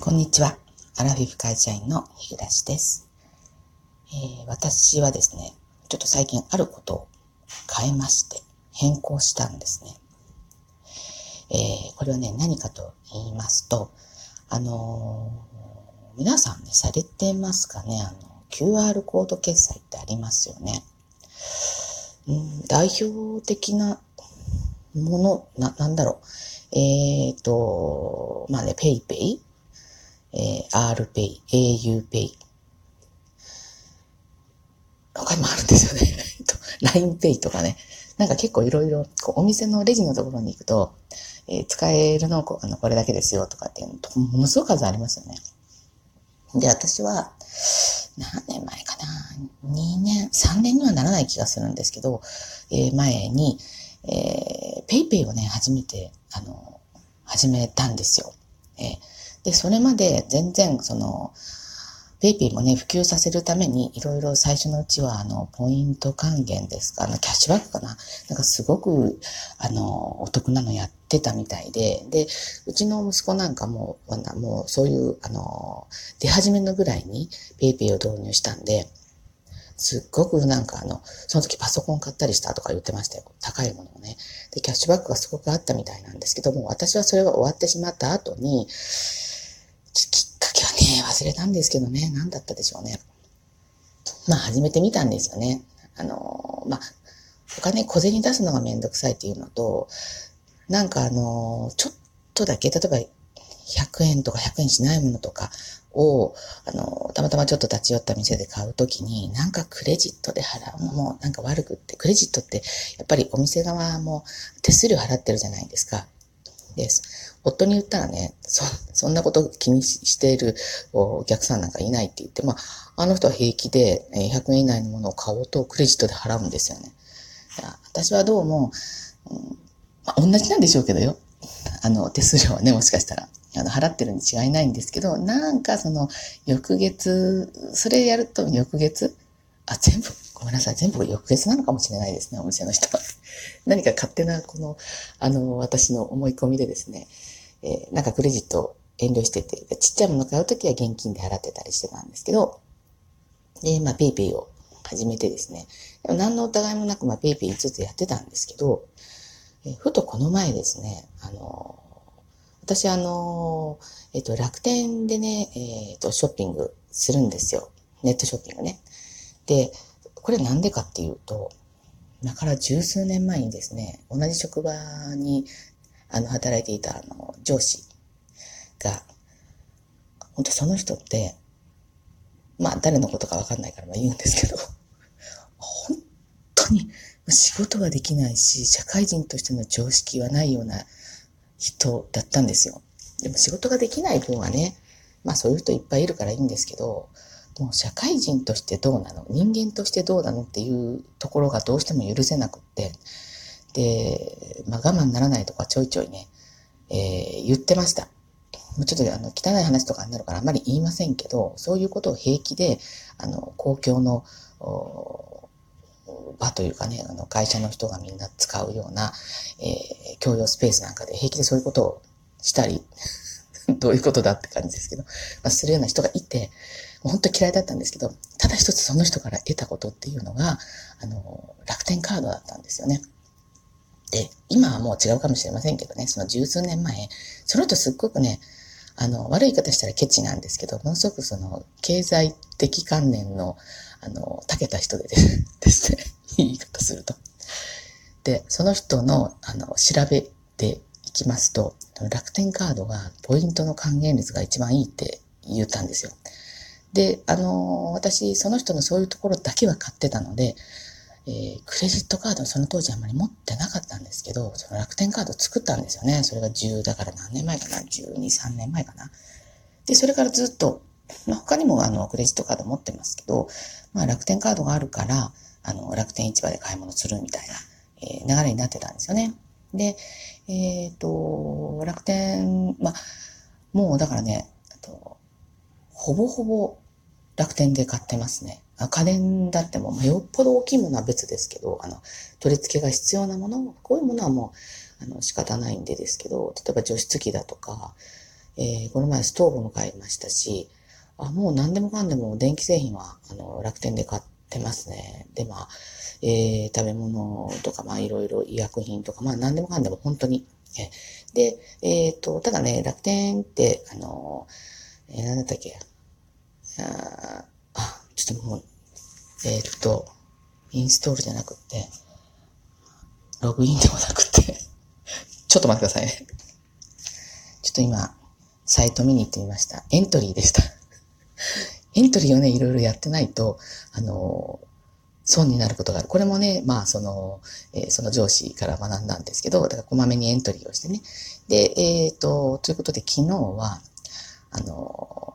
こんにちは。アラフィフ会社員の日暮です。えー、私はですね、ちょっと最近あることを変えまして、変更したんですね。えー、これはね、何かと言いますと、あのー、皆さんね、されてますかねあの、QR コード決済ってありますよね。うん、代表的なもの、な、なんだろう。えっ、と、まあね、ペイペイえー、RPay、AUPay。他にもあるんですよね。LINEPay とかね。なんか結構いろいろ、お店のレジのところに行くと、えー、使えるのこあのこれだけですよとかっていうのものすごく数ありますよね。で、私は、何年前かな ?2 年、3年にはならない気がするんですけど、えー、前に、えー、PayPay をね、初めて、あの、始めたんですよ。えーで、それまで全然その、ペイペイもね、普及させるために、いろいろ最初のうちは、あの、ポイント還元ですか、あの、キャッシュバックかな。なんかすごく、あの、お得なのやってたみたいで、で、うちの息子なんかも、もうそういう、あの、出始めのぐらいにペイペイを導入したんで、すっごくなんかあの、その時パソコン買ったりしたとか言ってましたよ。高いものをね。で、キャッシュバックがすごくあったみたいなんですけども、私はそれが終わってしまった後に、忘れたんですけどね、何だったでしょうね。まあ、始めてみたんですよね。あの、まあ、お金小銭出すのがめんどくさいっていうのと、なんかあの、ちょっとだけ、例えば100円とか100円しないものとかを、あの、たまたまちょっと立ち寄った店で買うときに、なんかクレジットで払うのもなんか悪くって、クレジットってやっぱりお店側も手数料払ってるじゃないですか。です。夫に言ったらね、そ、そんなこと気にしているお客さんなんかいないって言って、まあ、あの人は平気で100円以内のものを買おうとクレジットで払うんですよね。私はどうも、うんまあ、同じなんでしょうけどよ。あの、手数料はね、もしかしたら。あの、払ってるに違いないんですけど、なんかその、翌月、それやると翌月あ、全部、ごめんなさい、全部翌月なのかもしれないですね、お店の人は。何か勝手な、この、あの、私の思い込みでですね、えー、なんかクレジット遠慮してて、ちっちゃいもの買うときは現金で払ってたりしてたんですけど、で、まあ、ペイペイを始めてですね、でも何の疑いもなく、まあ、ペイペイ5つやってたんですけど、えー、ふとこの前ですね、あの私あのえっ、と、楽天でね、えっ、と、ショッピングするんですよ。ネットショッピングね。で、これなんでかっていうと、今から十数年前にですね、同じ職場にあの働いていたあの上司が、本当その人って、まあ誰のことかわかんないからまあ言うんですけど、本当に仕事ができないし、社会人としての常識はないような人だったんですよ。でも仕事ができない分はね、まあそういう人いっぱいいるからいいんですけど、もう社会人としてどうなの人間としてどうなのっていうところがどうしても許せなくって、で、まあ我慢ならないとかちょいちょいね、えー、言ってました。もうちょっとあの汚い話とかになるからあんまり言いませんけど、そういうことを平気で、あの、公共の場というかね、あの会社の人がみんな使うような、えー、共用スペースなんかで平気でそういうことをしたり、どういうことだって感じですけど、まあ、するような人がいて、本当嫌いだったんですけど、ただ一つその人から得たことっていうのが、あの、楽天カードだったんですよね。で、今はもう違うかもしれませんけどね、その十数年前、その人すっごくね、あの、悪い言い方したらケチなんですけど、ものすごくその、経済的観念の、あの、長けた人で ですね、いい言い方すると。で、その人の、あの、調べていきますと、楽天カードがポイントの還元率が一番いいって言ったんですよ。で、あの、私、その人のそういうところだけは買ってたので、えー、クレジットカードその当時あんまり持ってなかったんですけど、その楽天カード作ったんですよね。それが10、だから何年前かな ?12、3年前かな。で、それからずっと、まあ、他にもあの、クレジットカード持ってますけど、まあ、楽天カードがあるから、あの、楽天市場で買い物するみたいな、えー、流れになってたんですよね。で、えっ、ー、と、楽天、まあ、もうだからね、とほぼほぼ楽天で買ってますね。家電だっても、まあ、よっぽど大きいものは別ですけど、あの、取り付けが必要なもの、こういうものはもう、あの、仕方ないんでですけど、例えば除湿機だとか、えー、この前ストーブも買いましたし、あ、もう何でもかんでも電気製品は、あの、楽天で買ってますね。で、まあ、えー、食べ物とか、まあ、いろいろ医薬品とか、まあ、何でもかんでも本当に。えで、えっ、ー、と、ただね、楽天って、あの、えー、なんだったっけ？あ、ちょっともう、えっ、と、インストールじゃなくて、ログインでもなくてちょっと待ってくださいね。ちょっと今、サイト見に行ってみました。エントリーでしたエントリーをね、いろいろやってないと、あの、損になることがある。これもね、まあ、その、えー、その上司から学んだんですけど、だからこまめにエントリーをしてね。で、えっ、ー、と、ということで昨日は、あの、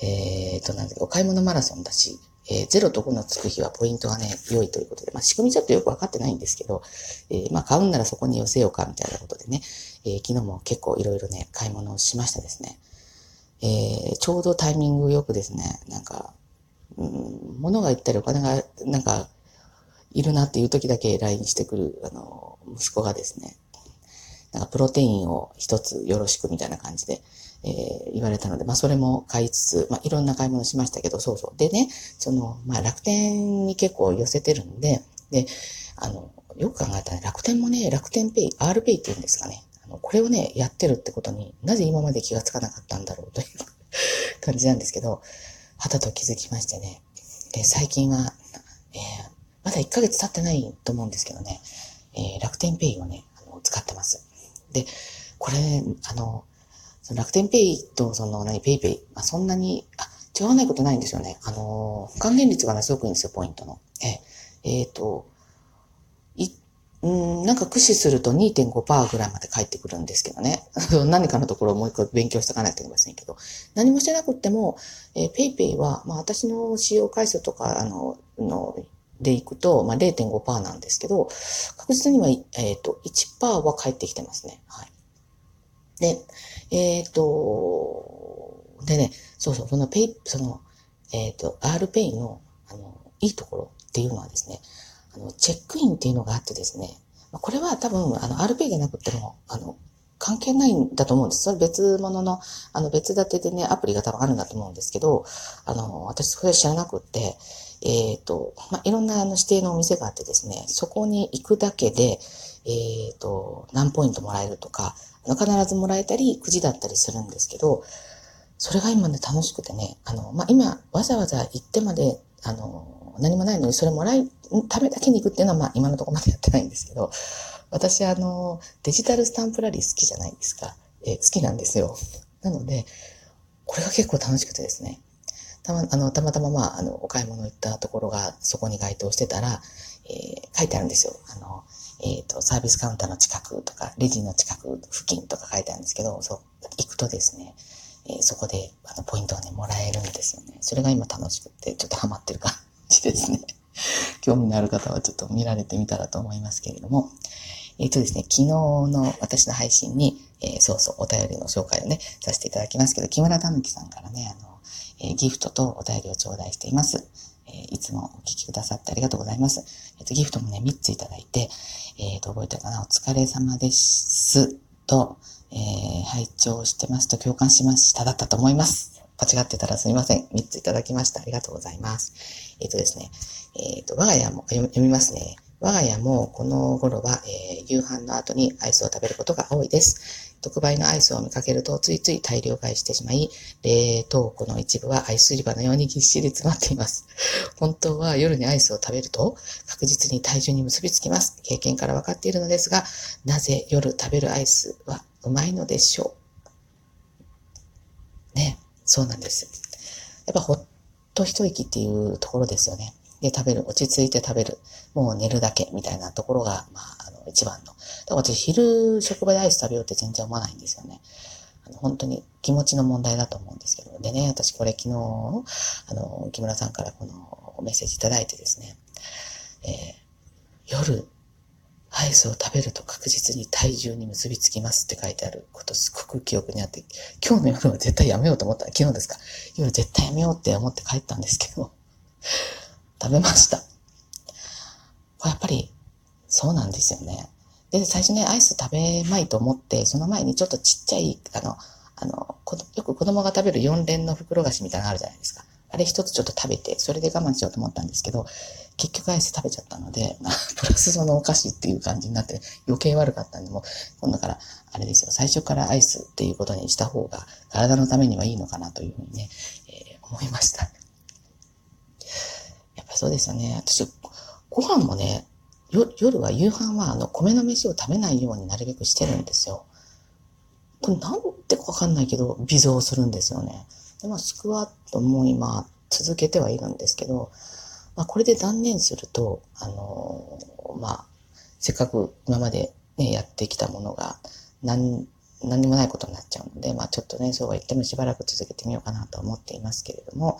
えっ、ー、と、なんだお買い物マラソンだし、えー、0と5のつく日はポイントがね、良いということで、まあ仕組みちょっとよくわかってないんですけど、えー、まあ買うんならそこに寄せようかみたいなことでね、えー、昨日も結構いろいろね、買い物をしましたですね。えー、ちょうどタイミングよくですね、なんか、うん、物が言ったりお金が、なんか、いるなっていう時だけ LINE してくる、あの、息子がですね、なんかプロテインを一つよろしくみたいな感じで、えー、言われたので、まあそれも買いつつ、まあいろんな買い物しましたけど、そうそう。でね、その、まあ楽天に結構寄せてるんで、で、あの、よく考えたら楽天もね、楽天ペイ、RPay って言うんですかね。あの、これをね、やってるってことになぜ今まで気がつかなかったんだろうという 感じなんですけど、はたと気づきましてね。で、最近は、えー、まだ1ヶ月経ってないと思うんですけどね、えー、楽天ペイをね、あの、使ってます。で、これ、あの、楽天ペイとその何、ペイペイ、まあ、そんなに、あ、違わないことないんですよね。あの、還元率がね、すごくいいんですよ、ポイントの。え、えっ、ー、と、い、うん、なんか駆使すると2.5%ぐらいまで返ってくるんですけどね。何かのところをもう一個勉強しておかないといけませんけど。何もしてなくっても、えー、ペイペイは、まあ私の使用回数とか、あの、の、でいくと、まあ0.5%なんですけど、確実には、えっ、ー、と、1%は返ってきてますね。はい。で、えっ、ー、と、でね、そうそう、そのペイ、その、えっ、ー、と、RPay の、あの、いいところっていうのはですね、あの、チェックインっていうのがあってですね、これは多分、あの、RPay じゃなくても、あの、関係ないんだと思うんです。それ別物の、あの、別立てでね、アプリが多分あるんだと思うんですけど、あの、私それ知らなくって、えっ、ー、と、まあ、いろんなあの指定のお店があってですね、そこに行くだけで、えっ、ー、と、何ポイントもらえるとか、必ずもらえたり、くじだったりするんですけど、それが今ね、楽しくてね、あの、まあ、今、わざわざ行ってまで、あの、何もないのに、それもらい、ためだけに行くっていうのは、まあ、今のところまでやってないんですけど、私、あの、デジタルスタンプラリー好きじゃないですか。えー、好きなんですよ。なので、これが結構楽しくてですね。たま、あの、たまたままあ、あの、お買い物行ったところがそこに該当してたら、えー、書いてあるんですよ。あの、えっ、ー、と、サービスカウンターの近くとか、レジの近く付近とか書いてあるんですけど、そう、行くとですね、えー、そこで、あの、ポイントをね、もらえるんですよね。それが今楽しくて、ちょっとハマってる感じですね。興味のある方はちょっと見られてみたらと思いますけれども、えっ、ー、とですね、昨日の私の配信に、えー、そうそう、お便りの紹介をね、させていただきますけど、木村たぬきさんからね、あの、えー、ギフトとお便りを頂戴しています。え、いつもお聞きくださってありがとうございます。えっ、と、ギフトもね、3ついただいて、えっ、と、覚えたかな？お疲れ様です。と、え拝聴してますと共感しましただったと思います。間違ってたらすみません。3ついただきました。ありがとうございます。えっ、とですね、えっ、と、我が家も読みますね。我が家もこの頃は、えー、夕飯の後にアイスを食べることが多いです。特売のアイスを見かけるとついつい大量買いしてしまい、冷凍庫の一部はアイス売り場のようにぎっしり詰まっています。本当は夜にアイスを食べると確実に体重に結びつきます。経験から分かっているのですが、なぜ夜食べるアイスはうまいのでしょう？ね、そうなんです。やっぱほっと一息っていうところですよね。で食べる、落ち着いて食べる、もう寝るだけみたいなところが、まあ、あの、一番の。だから私、昼職場でアイス食べようって全然思わないんですよね。あの、本当に気持ちの問題だと思うんですけど。でね、私これ昨日、あの、木村さんからこのメッセージいただいてですね、えー、夜、アイスを食べると確実に体重に結びつきますって書いてあることすごく記憶にあって、今日の夜は絶対やめようと思った。昨日ですか？夜絶対やめようって思って帰ったんですけど、食べました。やっぱり、そうなんですよね。で、最初ね、アイス食べまいと思って、その前にちょっとちっちゃい、あの、あの、よく子供が食べる4連の袋菓子みたいなのあるじゃないですか。あれ一つちょっと食べて、それで我慢しようと思ったんですけど、結局アイス食べちゃったので、まあ、プラスそのお菓子っていう感じになって余計悪かったんで、もう、今度から、あれですよ、最初からアイスっていうことにした方が体のためにはいいのかなというふうにね、えー、思いました。やっぱそうですよね。私、ご飯もね、夜は夕飯はあの米の飯を食べないようになるべくしてるんですよ。これなんでかわかんないけど、微増するんですよね。で、まあ、スクワットも今続けてはいるんですけど、まあ、これで断念すると、あのー、まあ、せっかく今までね、やってきたものが、何、何にもないことになっちゃうので、まあ、ちょっとね、そうは言ってもしばらく続けてみようかなと思っていますけれども、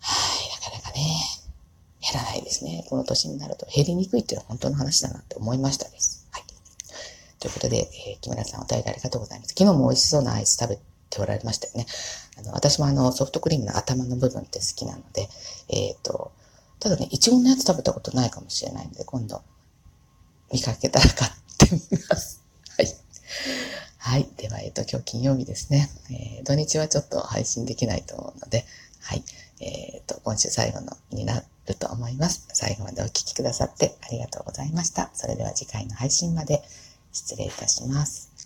はい、なかなかね、減らないですね。この年になると減りにくいっていうのは本当の話だなって思いましたです。はい。ということで、えー、木村さんお便りありがとうございます。昨日も美味しそうなアイス食べておられましたよね。あの、私もあの、ソフトクリームの頭の部分って好きなので、えっ、ー、と、ただね、いちごのやつ食べたことないかもしれないので、今度、見かけたら買ってみます。はい。はい。では、えっ、ー、と、今日金曜日ですね。えー、土日はちょっと配信できないと思うので、はい。えっ、ー、と、今週最後のになると思います。最後までお聴きくださってありがとうございました。それでは次回の配信まで失礼いたします。